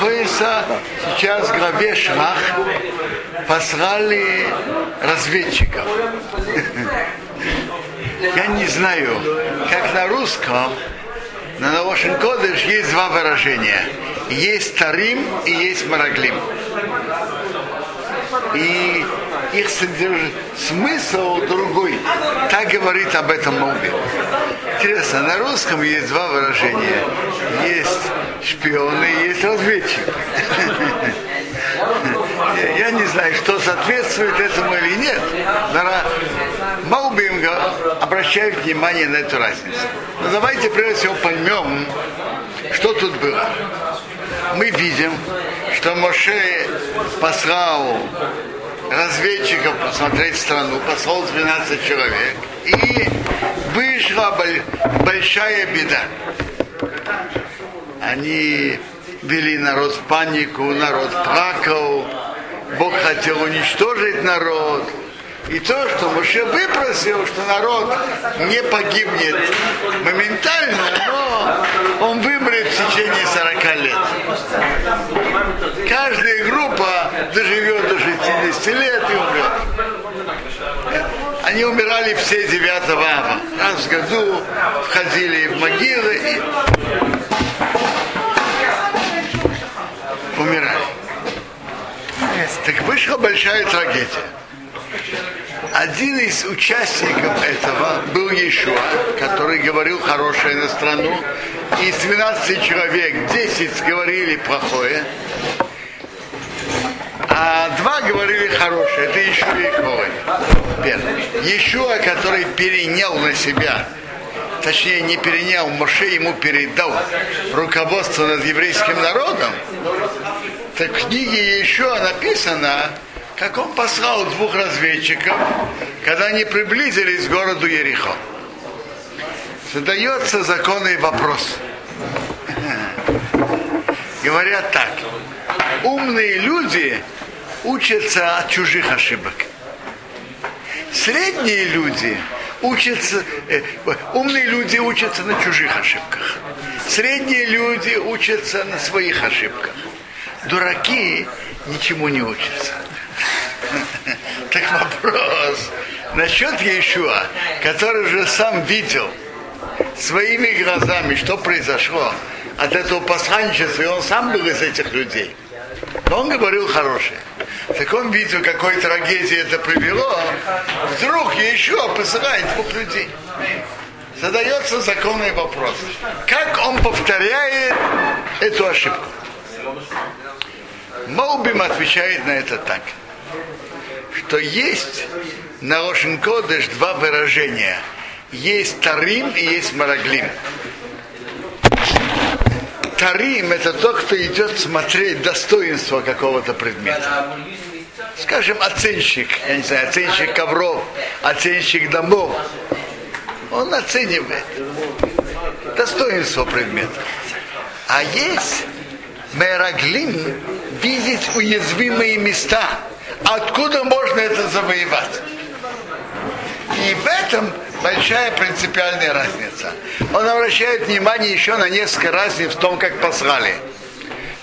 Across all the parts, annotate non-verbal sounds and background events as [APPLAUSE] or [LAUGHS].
находится сейчас в гробе Шрах. Послали разведчиков. [LAUGHS] Я не знаю, как на русском, на Навошин Кодыш есть два выражения. Есть Тарим и есть Мараглим. И их содерж... смысл другой. Так говорит об этом Моби. Интересно, на русском есть два выражения. Есть шпионы, есть разведчик. [LAUGHS] Я не знаю, что соответствует этому или нет. Но Маубим обращает внимание на эту разницу. Но давайте прежде всего поймем, что тут было. Мы видим, что Моше послал разведчиков посмотреть страну, послал 12 человек, и вышла большая беда. Они вели народ в панику, народ плакал, Бог хотел уничтожить народ. И то, что Моше выпросил, что народ не погибнет моментально, но он вымрет в течение 40 лет. Каждая группа доживет до 60 лет и умрет. Они умирали все 9 ава. Раз в году входили в могилы и умирали. Так вышла большая трагедия. Один из участников этого был Иешуа, который говорил хорошее на страну. Из 12 человек 10 говорили плохое, а два говорили хорошее. Это Иешуа и. Первый. Иешуа, который перенял на себя точнее не перенял, Моше ему передал руководство над еврейским народом, так в книге еще написано, как он послал двух разведчиков, когда они приблизились к городу Ерихо. Задается законный вопрос. [LAUGHS] Говорят так. Умные люди учатся от чужих ошибок. Средние люди учатся, э, умные люди учатся на чужих ошибках. Средние люди учатся на своих ошибках. Дураки ничему не учатся. Так вопрос насчет Иешуа, который же сам видел своими глазами, что произошло от этого посланничества, и он сам был из этих людей. Но он говорил хорошее. Так он видел, какой трагедии это привело. Вдруг еще посылает двух людей. Задается законный вопрос. Как он повторяет эту ошибку? Моубим отвечает на это так, что есть на Рошен Кодыш два выражения. Есть Тарим и есть Мараглим. Тарим это тот, кто идет смотреть достоинство какого-то предмета. Скажем, оценщик, я не знаю, оценщик ковров, оценщик домов. Он оценивает достоинство предмета. А есть Мераглим видеть уязвимые места. Откуда можно это завоевать? И в этом большая принципиальная разница. Он обращает внимание еще на несколько разниц в том, как послали.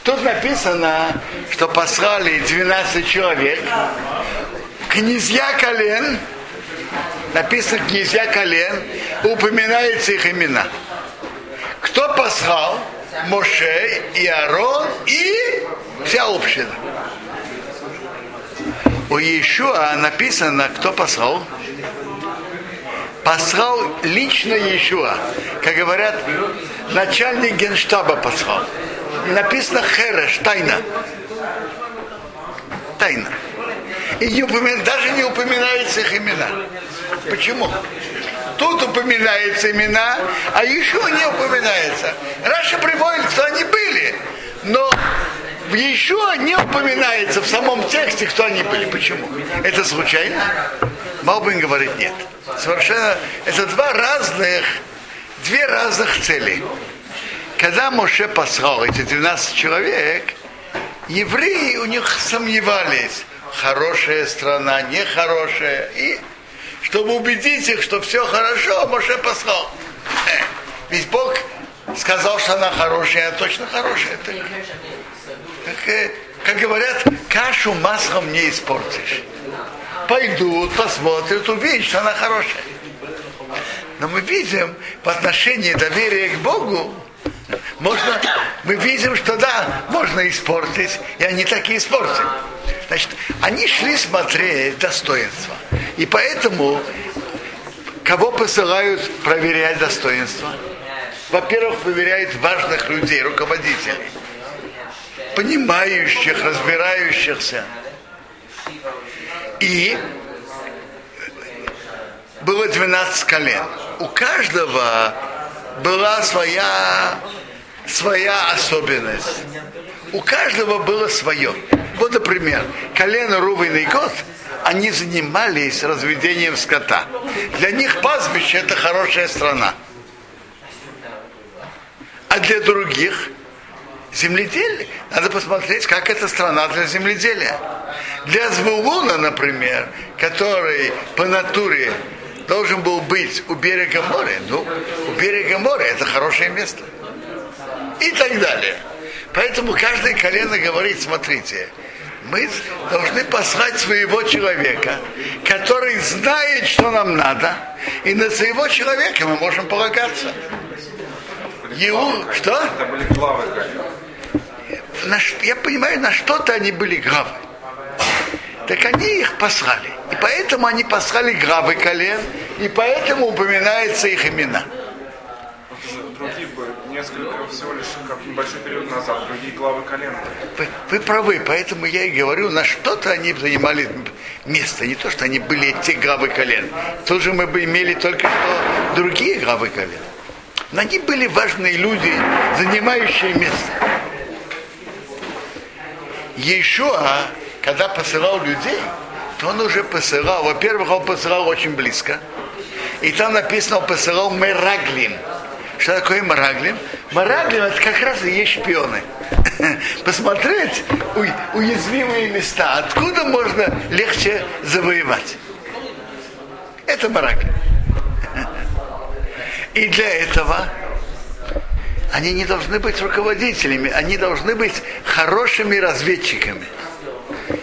Тут написано, что послали 12 человек, князья колен, написано князья колен, упоминаются их имена. Кто послал? Моше и Арон и вся община. У Иешуа написано, кто послал? Послал лично Иешуа. Как говорят, начальник генштаба послал. И написано Хереш, тайна. Тайна. И не упомин, даже не упоминаются их имена. Почему? Тут упоминаются имена, а еще не упоминается. Раша приводит, кто они были, но еще не упоминается в самом тексте, кто они были. Почему? Это случайно? Малбин говорит нет. Совершенно это два разных, две разных цели. Когда Моше послал эти 12 человек, евреи у них сомневались, хорошая страна, нехорошая. И чтобы убедить их, что все хорошо, Моше послал. Ведь Бог сказал, что она хорошая, а точно хорошая. Так. Как, э, как говорят, кашу маслом не испортишь. Пойдут, посмотрят, увидят, что она хорошая. Но мы видим в отношении доверия к Богу, можно, мы видим, что да, можно испортить, и они так и испортили. Значит, они шли смотреть достоинство. И поэтому кого посылают проверять достоинство? Во-первых, проверяют важных людей, руководителей, понимающих, разбирающихся. И было 12 колен. У каждого была своя, своя особенность. У каждого было свое. Вот, например, колено Рувен и Год, они занимались разведением скота. Для них пастбище – это хорошая страна. А для других земледелие. Надо посмотреть, как эта страна для земледелия. Для Звулуна, например, который по натуре должен был быть у берега моря, ну, у берега моря это хорошее место. И так далее. Поэтому каждое колено говорит, смотрите, мы должны послать своего человека, который знает, что нам надо, и на своего человека мы можем полагаться. Еу, что? Это были главы на, Я понимаю, на что-то они были главы. Так они их послали. И поэтому они послали главы колен, и поэтому упоминаются их имена другие бы несколько, всего лишь как небольшой период назад, другие главы колена. Вы, вы правы, поэтому я и говорю, на что-то они занимали место, не то, что они были те главы колен. Тут же мы бы имели только что другие главы колен. Но они были важные люди, занимающие место. Еще, когда посылал людей, то он уже посылал, во-первых, он посылал очень близко. И там написано, он посылал Мераглим. Что такое Мараглим? Мараглим это как раз и есть шпионы. [LAUGHS] Посмотреть уязвимые места, откуда можно легче завоевать. Это Мараглим. [LAUGHS] И для этого они не должны быть руководителями, они должны быть хорошими разведчиками.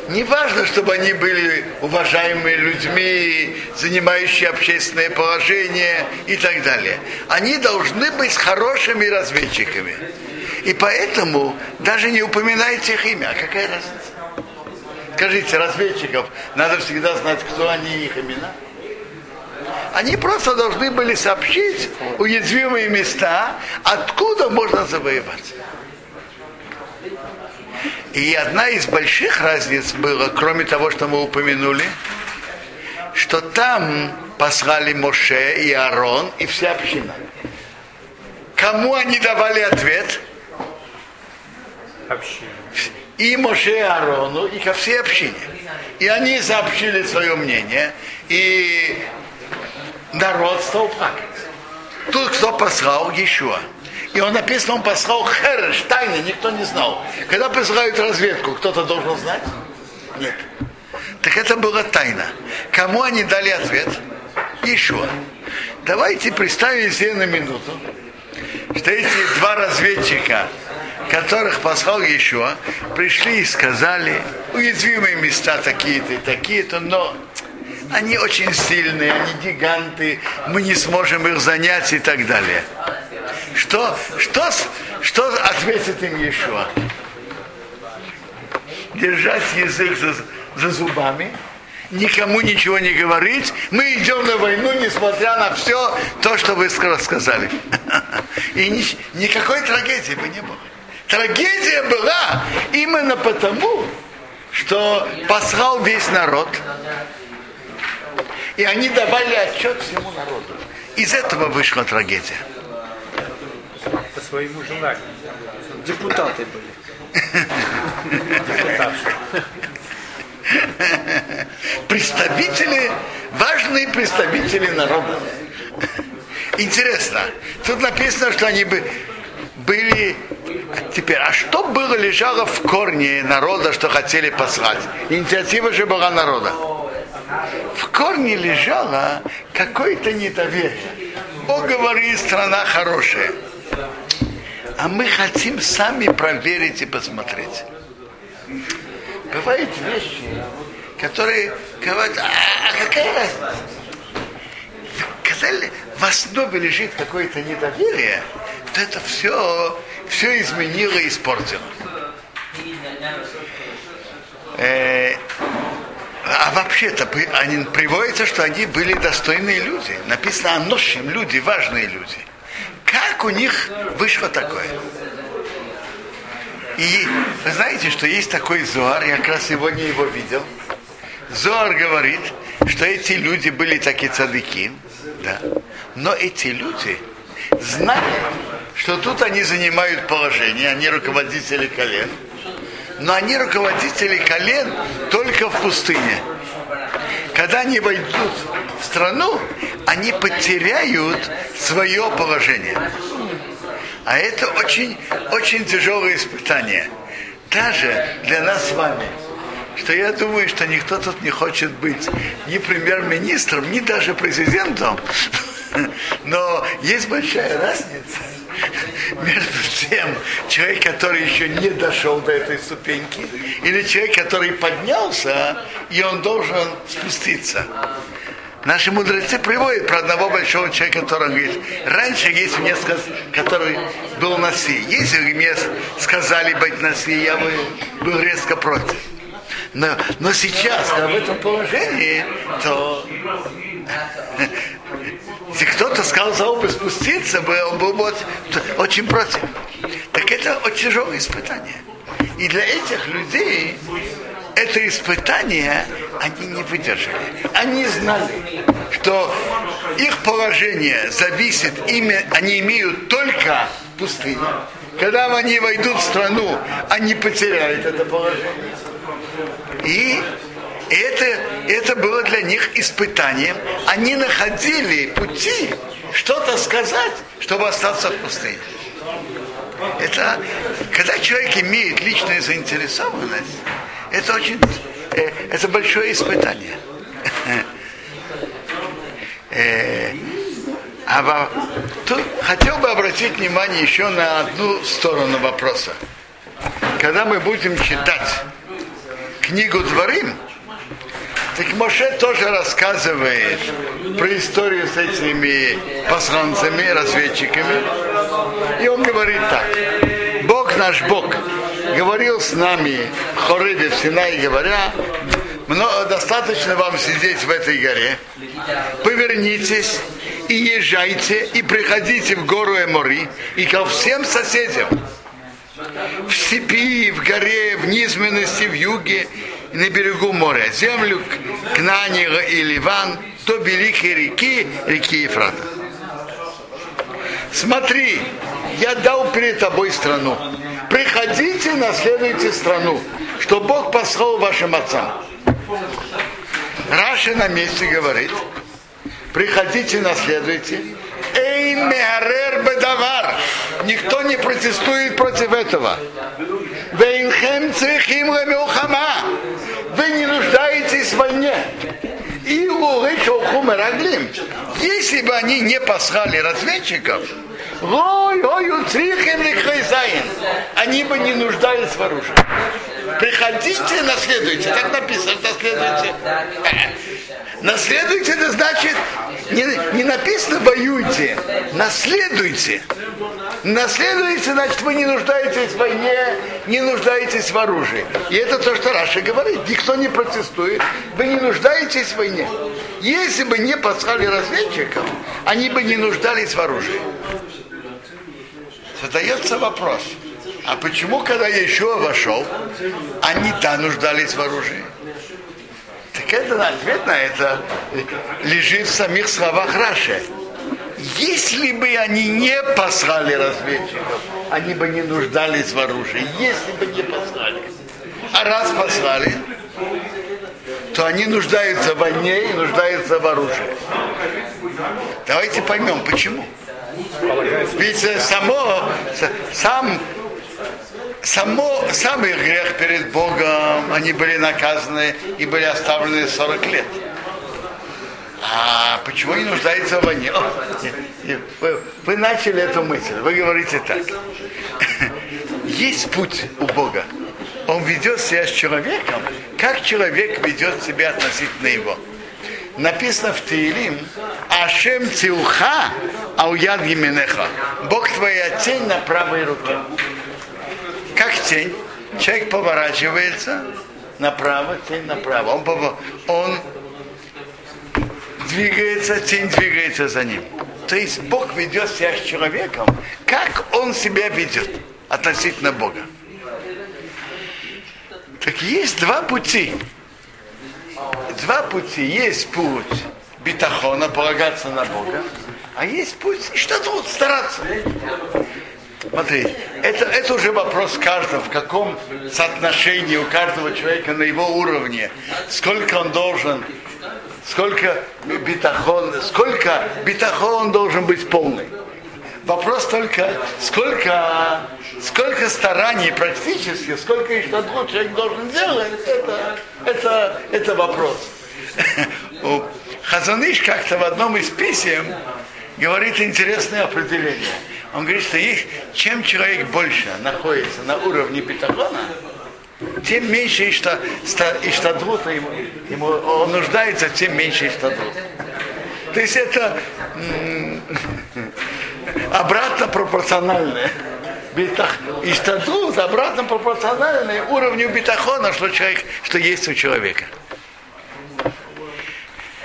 Не важно, чтобы они были уважаемыми людьми, занимающие общественное положение и так далее. Они должны быть хорошими разведчиками. И поэтому даже не упоминайте их имя. А какая разница? Скажите, разведчиков, надо всегда знать, кто они и их имена. Они просто должны были сообщить уязвимые места, откуда можно завоевать. И одна из больших разниц была, кроме того, что мы упомянули, что там послали Моше и Аарон и вся община. Кому они давали ответ? Общине. И Моше и Аарону, и ко всей общине. И они сообщили свое мнение, и народ стал плакать. Тут кто послал Ешуа. И он написано, он послал Хереш, тайно, никто не знал. Когда посылают разведку, кто-то должен знать? Нет. Так это была тайна. Кому они дали ответ? Ишуа. Давайте представим себе на минуту, что эти два разведчика, которых послал Ишуа, пришли и сказали, уязвимые места такие-то и такие-то, но они очень сильные, они гиганты, мы не сможем их занять и так далее. Что, что, что ответит им Иешуа? Держать язык за, за зубами, никому ничего не говорить. Мы идем на войну, несмотря на все то, что вы сказали. [LAUGHS] И ни, никакой трагедии бы не было. Трагедия была именно потому, что послал весь народ, и они давали отчет всему народу. Из этого вышла трагедия по своему желанию. Депутаты были. [LAUGHS] Представители, важные представители народа. Интересно, тут написано, что они бы были теперь, а что было лежало в корне народа, что хотели послать? Инициатива же была народа. В корне лежало какое-то недоверие. Бог говорит, страна хорошая а мы хотим сами проверить и посмотреть. Бывают вещи, которые говорят, а, а какая? Когда в основе лежит какое-то недоверие, то это все, все изменило и испортило. Э, а вообще-то они приводится, что они были достойные люди. Написано о ношем люди, важные люди. Как у них вышло такое? И вы знаете, что есть такой Зоар, я как раз сегодня его видел. Зоар говорит, что эти люди были такие цадыки, да, но эти люди знали, что тут они занимают положение, они руководители колен, но они руководители колен только в пустыне. Когда они войдут в страну, они потеряют свое положение. А это очень, очень тяжелое испытание. Даже для нас с вами. Что я думаю, что никто тут не хочет быть ни премьер-министром, ни даже президентом. [LAUGHS] Но есть большая разница между тем, человек, который еще не дошел до этой ступеньки, или человек, который поднялся, и он должен спуститься. Наши мудрецы приводят про одного большого человека, который говорит, раньше есть мне сказ... который был наси. Если бы мне сказали быть наси, я бы был резко против. Но, но сейчас, когда в этом положении, то если кто-то сказал за оба спуститься, бы, он был бы очень против. Так это очень тяжелое испытание. И для этих людей это испытание они не выдержали. Они знали, что их положение зависит, ими, они имеют только в пустыне. Когда они войдут в страну, они потеряют это положение. И это, это было для них испытанием. Они находили пути что-то сказать, чтобы остаться в пустыне. Это, когда человек имеет личную заинтересованность, это очень, э, это большое испытание. [LAUGHS] Э, а тут хотел бы обратить внимание еще на одну сторону вопроса. Когда мы будем читать книгу Дворим, так Моше тоже рассказывает про историю с этими посланцами, разведчиками. И он говорит так. Бог наш Бог говорил с нами в Хоребе в Синае, говоря, достаточно вам сидеть в этой горе. Повернитесь и езжайте, и приходите в гору Эмори, и ко всем соседям. В степи, в горе, в низменности, в юге, на берегу моря, землю Кнанира и Ливан, то великие реки, реки Ефрата. Смотри, я дал перед тобой страну. Приходите, наследуйте страну, что Бог послал вашим отцам. Раша на месте говорит, приходите, наследуйте. Эй, меарер бедавар. Никто не протестует против этого. Вейнхем цехим Вы не нуждаетесь в войне. И раглим. Если бы они не послали разведчиков, ой, ой, они бы не нуждались в оружии. Приходите, наследуйте. Так написано, наследуйте. Наследуйте, это значит, не, не написано воюйте, наследуйте. Наследуйте, значит, вы не нуждаетесь в войне, не нуждаетесь в оружии. И это то, что Раша говорит. Никто не протестует. Вы не нуждаетесь в войне. Если бы не послали разведчиков, они бы не нуждались в оружии. Задается вопрос. А почему, когда я еще вошел, они-то нуждались в оружии? Так это ответ на это лежит в самих словах Раши. Если бы они не послали разведчиков, они бы не нуждались в оружии. Если бы не послали. А раз послали, то они нуждаются в войне и нуждаются в оружии. Давайте поймем, почему. Ведь само, сам само, самый грех перед Богом, они были наказаны и были оставлены 40 лет. А почему они нуждаются в войне? Вы, вы начали эту мысль, вы говорите так. Есть путь у Бога. Он ведет себя с человеком, как человек ведет себя относительно его. Написано в Таилим, Ашем Тиуха, Ауяд Гименеха. Бог твоя тень на правой руке. Как тень? Человек поворачивается направо, тень направо. Он, пов- он двигается, тень двигается за ним. То есть Бог ведет себя с человеком, как он себя ведет относительно Бога. Так есть два пути. Два пути. Есть путь битахона, полагаться на Бога, а есть путь, что тут, стараться. Смотри, это, это уже вопрос каждого, в каком соотношении у каждого человека на его уровне, сколько он должен, сколько битахон, сколько битахон должен быть полный. Вопрос только, сколько, сколько стараний практически, сколько их штатов человек должен делать, это, это, это вопрос. Хазаныш как-то в одном из писем говорит интересное определение. Он говорит, что есть, чем человек больше находится на уровне бетагона, тем меньше ишта, ста, иштадрута ему, ему, он нуждается, тем меньше иштадрута. То есть это обратно пропорциональное. Иштадрут обратно пропорциональное уровню бетахона, что, человек, что есть у человека.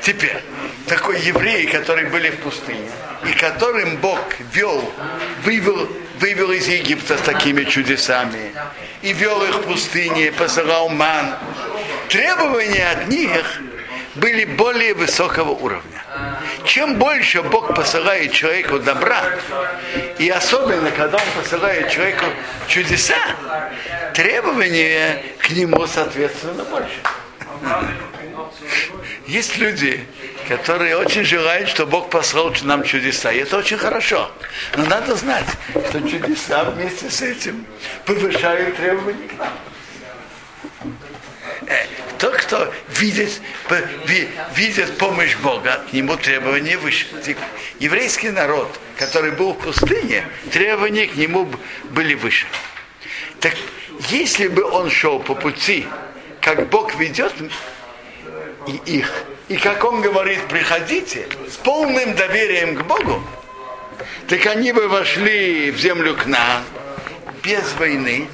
Теперь, такой евреи, которые были в пустыне, и которым Бог вел, вывел, вывел из Египта с такими чудесами, и вел их в пустыне, посылал ман, требования от них были более высокого уровня. Чем больше Бог посылает человеку добра, и особенно, когда Он посылает человеку чудеса, требования к нему, соответственно, больше. Есть люди, которые очень желают, что Бог послал нам чудеса. И это очень хорошо. Но надо знать, что чудеса вместе с этим повышают требования к нам. Э, Тот, кто видит, видит помощь Бога, к нему требования выше. Еврейский народ, который был в пустыне, требования к нему были выше. Так если бы он шел по пути, как Бог ведет и их, и как он говорит, приходите с полным доверием к Богу, так они бы вошли в землю к нам без войны,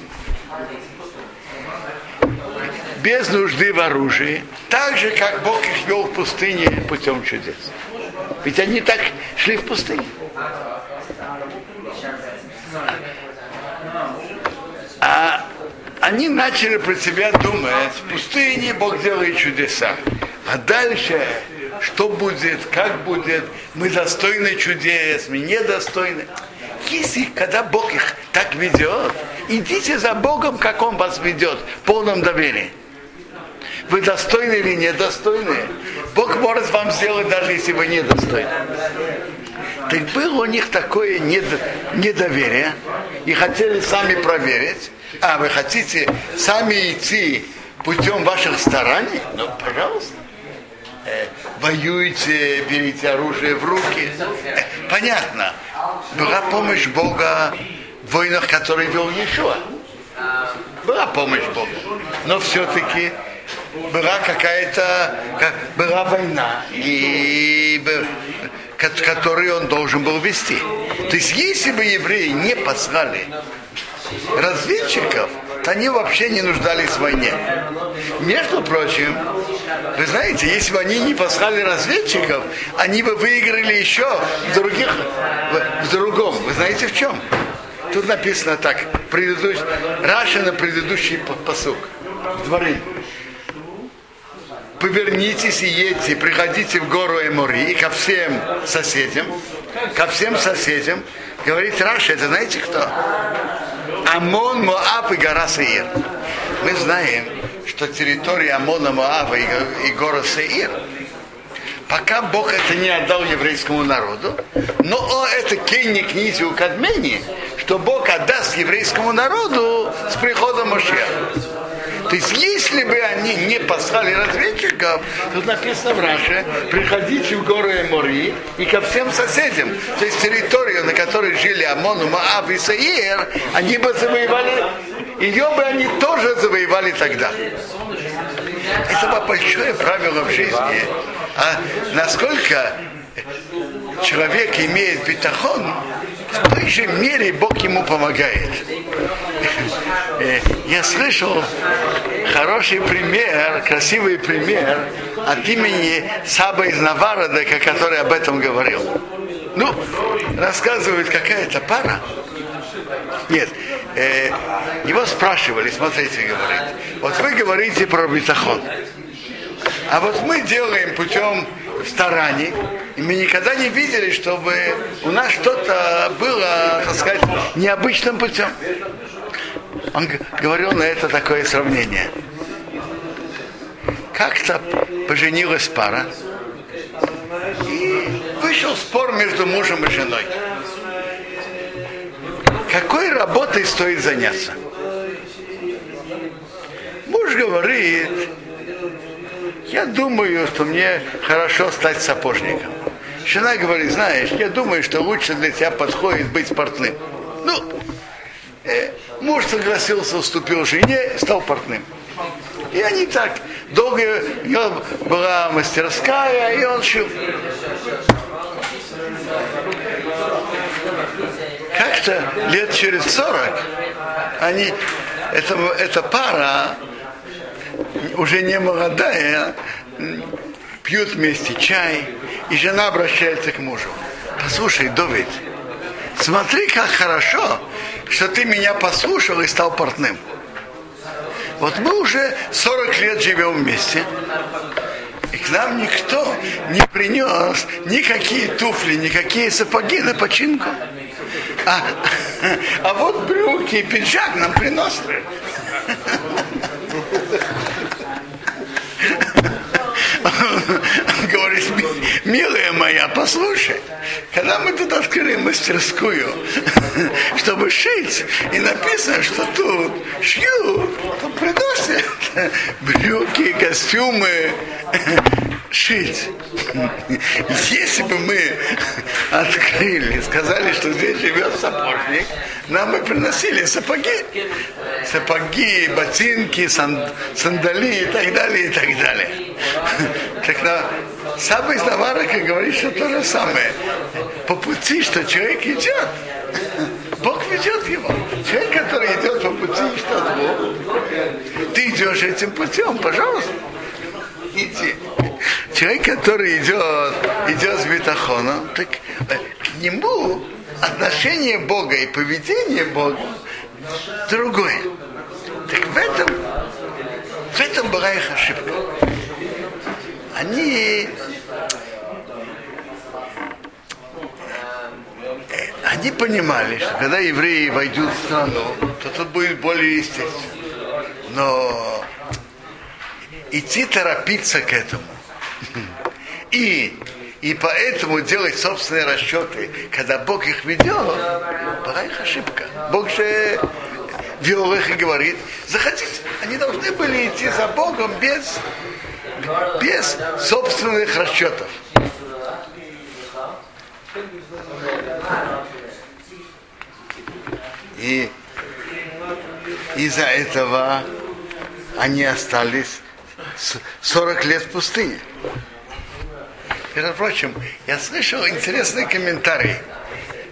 без нужды в оружии, так же, как Бог их вел в пустыне путем чудес. Ведь они так шли в пустыне. А они начали про себя думать, в пустыне Бог делает чудеса. А дальше, что будет, как будет, мы достойны чудес, мы недостойны. Если, когда Бог их так ведет, идите за Богом, как Он вас ведет, в полном доверии. Вы достойны или недостойны? Бог может вам сделать, даже если вы недостойны. Так было у них такое недо- недоверие, и хотели сами проверить, а вы хотите сами идти путем ваших стараний? Ну, пожалуйста. Э, воюйте, берите оружие в руки. Э, понятно. Была помощь Бога в войнах, которые вел Иешуа. Была помощь Бога. Но все-таки была какая-то, как- была война, и, которую он должен был вести. То есть, если бы евреи не послали разведчиков, то они вообще не нуждались в войне. Между прочим, вы знаете, если бы они не послали разведчиков, они бы выиграли еще в других, в, в другом. Вы знаете в чем? Тут написано так, Раша на предыдущий посук. Дворы. Повернитесь и едьте, приходите в гору Эмори и ко всем соседям, ко всем соседям, говорит Раша, это знаете кто? Амон, Моав и гора Сеир. Мы знаем, что территория Амона, Моава и, го- и гора Сеир, пока Бог это не отдал еврейскому народу, но о, это кенни книзи у Кадмени, что Бог отдаст еврейскому народу с приходом Машеха. То есть, если бы они не послали разведчиков, тут написано в Раше, приходите в гору Эмори и ко всем соседям. То есть территорию, на которой жили Амон, Маав и Саир, они бы завоевали, ее бы они тоже завоевали тогда. Это большое правило в жизни. А насколько человек имеет бетахон, в той же мере Бог ему помогает. Э, я слышал хороший пример, красивый пример от имени Саба из Наварода, который об этом говорил. Ну, рассказывает какая-то пара. Нет, э, его спрашивали, смотрите, говорит, вот вы говорите про битахон, а вот мы делаем путем стараний, и мы никогда не видели, чтобы у нас что-то было, так сказать, необычным путем. Он говорил на это такое сравнение. Как-то поженилась пара, и вышел спор между мужем и женой. Какой работой стоит заняться? Муж говорит, я думаю, что мне хорошо стать сапожником. Жена говорит, знаешь, я думаю, что лучше для тебя подходит быть портным. Ну, э, муж согласился, уступил жене, стал портным. И они так, долго, у него была мастерская, и он шил. Как-то лет через 40 они, это, эта пара, уже не молодая, пьют вместе чай, и жена обращается к мужу. Послушай, Довид, смотри, как хорошо, что ты меня послушал и стал портным. Вот мы уже 40 лет живем вместе, и к нам никто не принес никакие туфли, никакие сапоги на починку. А, [LAUGHS] а вот брюки и пиджак нам приносят. Говорит, милая моя, послушай, когда мы тут открыли мастерскую, [LAUGHS] чтобы шить, и написано, что тут шьют, то приносят [LAUGHS] брюки, костюмы, шить. Если бы мы открыли, сказали, что здесь живет сапожник, нам бы приносили сапоги. Сапоги, ботинки, сан, сандали и так далее, и так далее. Так на Саба из Наварака говорит, что то же самое. По пути, что человек идет, Бог ведет его. Человек, который идет по пути, что Бог, ты идешь этим путем, пожалуйста идти. Человек, который идет, идет с бетахоном, так э, к нему отношение Бога и поведение Бога другое. Так в этом, в этом была их ошибка. Они э, они понимали, что когда евреи войдут в страну, то тут будет более естественно. Но идти торопиться к этому. И, и поэтому делать собственные расчеты, когда Бог их ведет, была их ошибка. Бог же вел их и говорит, захотите, они должны были идти за Богом без, без собственных расчетов. И из-за этого они остались 40 лет в пустыне. Между прочим, я слышал интересный комментарий.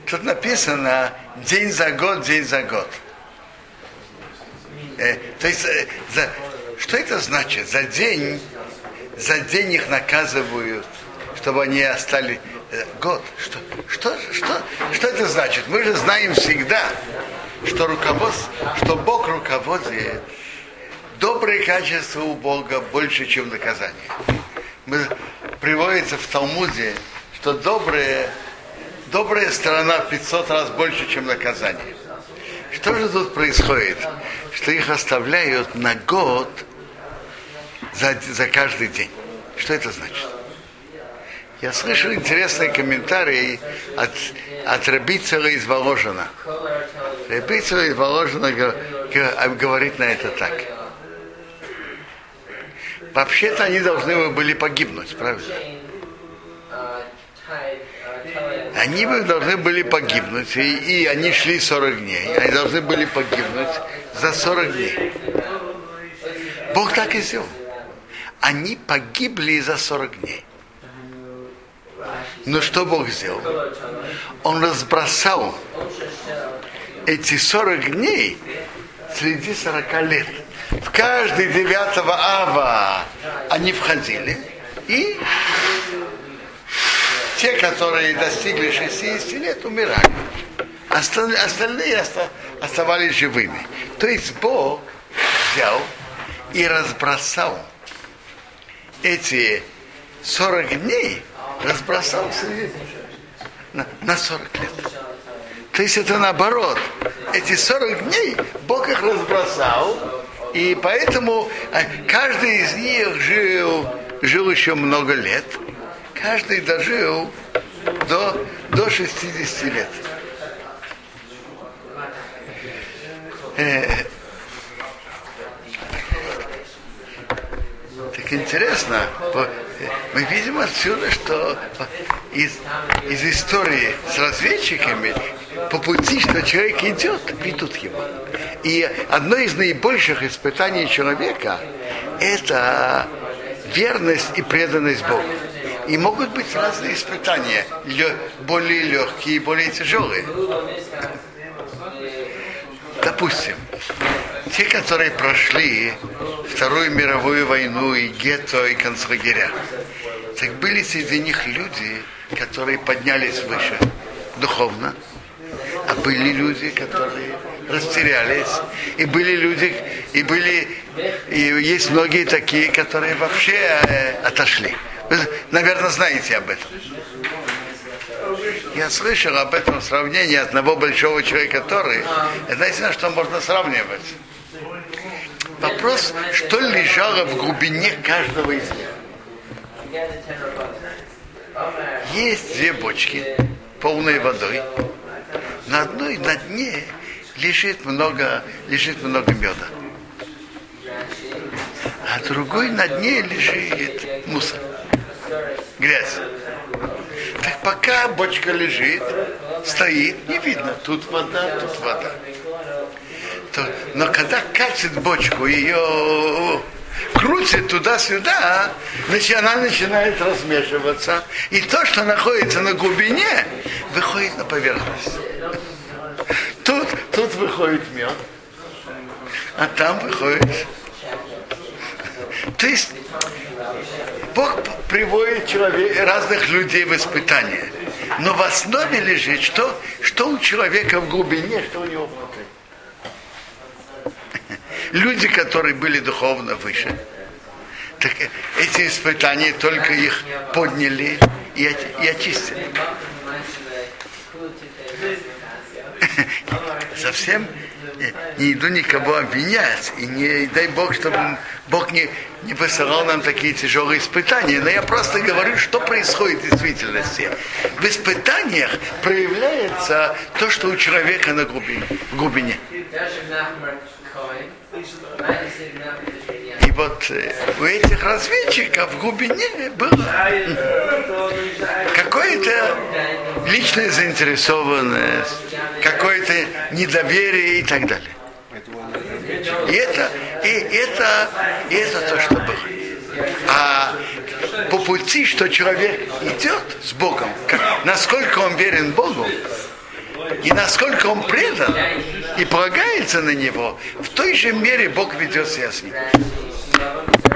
Тут написано день за год, день за год. Э, то есть, э, за, что это значит? За день, за день их наказывают, чтобы они остались э, год. Что, что, что, что это значит? Мы же знаем всегда, что руководство, что Бог руководит добрые качества у Бога больше, чем наказание. Приводится в Талмуде, что добрые, добрая сторона в 500 раз больше, чем наказание. Что же тут происходит? Что их оставляют на год за, за каждый день. Что это значит? Я слышал интересный комментарий от, от Рабицера из Воложина. Рабицера из Воложина говорит на это так. Вообще-то они должны были погибнуть, правильно? Они бы должны были погибнуть, и, и они шли 40 дней. Они должны были погибнуть за 40 дней. Бог так и сделал. Они погибли за 40 дней. Но что Бог сделал? Он разбросал эти 40 дней среди 40 лет. В каждый 9 ава они входили. И те, которые достигли 60 лет, умирали. Остальные, оставались живыми. То есть Бог взял и разбросал эти 40 дней, разбросал на 40 лет. То есть это наоборот. Эти 40 дней Бог их разбросал, и поэтому а, каждый из них жил, жил еще много лет. Каждый дожил до, до 60 лет. Так интересно, мы видим отсюда, что из, из истории с разведчиками по пути, что человек идет, ведут его. И одно из наибольших испытаний человека – это верность и преданность Богу. И могут быть разные испытания, более легкие и более тяжелые. Допустим, те, которые прошли Вторую мировую войну и гетто, и концлагеря, так были среди них люди, которые поднялись выше духовно, а были люди, которые растерялись, и были люди, и были, и есть многие такие, которые вообще э, отошли. Вы, наверное, знаете об этом. Я слышал об этом сравнении одного большого человека, который, знаете, на что можно сравнивать? Вопрос, что лежало в глубине каждого из них. Есть две бочки, полные водой. На одной, на дне лежит много, лежит много меда. А другой на дне лежит мусор, грязь. Так пока бочка лежит, стоит, не видно, тут вода, тут вода. То, но когда катит бочку, ее крутит туда-сюда, значит, она начинает размешиваться. И то, что находится на глубине, выходит на поверхность. Тут, тут выходит мед, а там выходит. То есть Бог приводит человек, разных людей в испытания. Но в основе лежит, что, что у человека в глубине, что у него внутри. Люди, которые были духовно выше, так эти испытания только их подняли и, и очистили. Совсем не иду никого обвинять, и не дай Бог, чтобы Бог не, не посылал нам такие тяжелые испытания, но я просто говорю, что происходит в действительности. В испытаниях проявляется то, что у человека на глубине. В глубине. И вот э, у этих разведчиков в глубине было какое-то личная заинтересованность, какое-то недоверие и так далее. И это, и это, и это то, что было. А по пути, что человек идет с Богом, как, насколько он верен Богу, и насколько он предан и полагается на него, в той же мере Бог ведет себя с ним.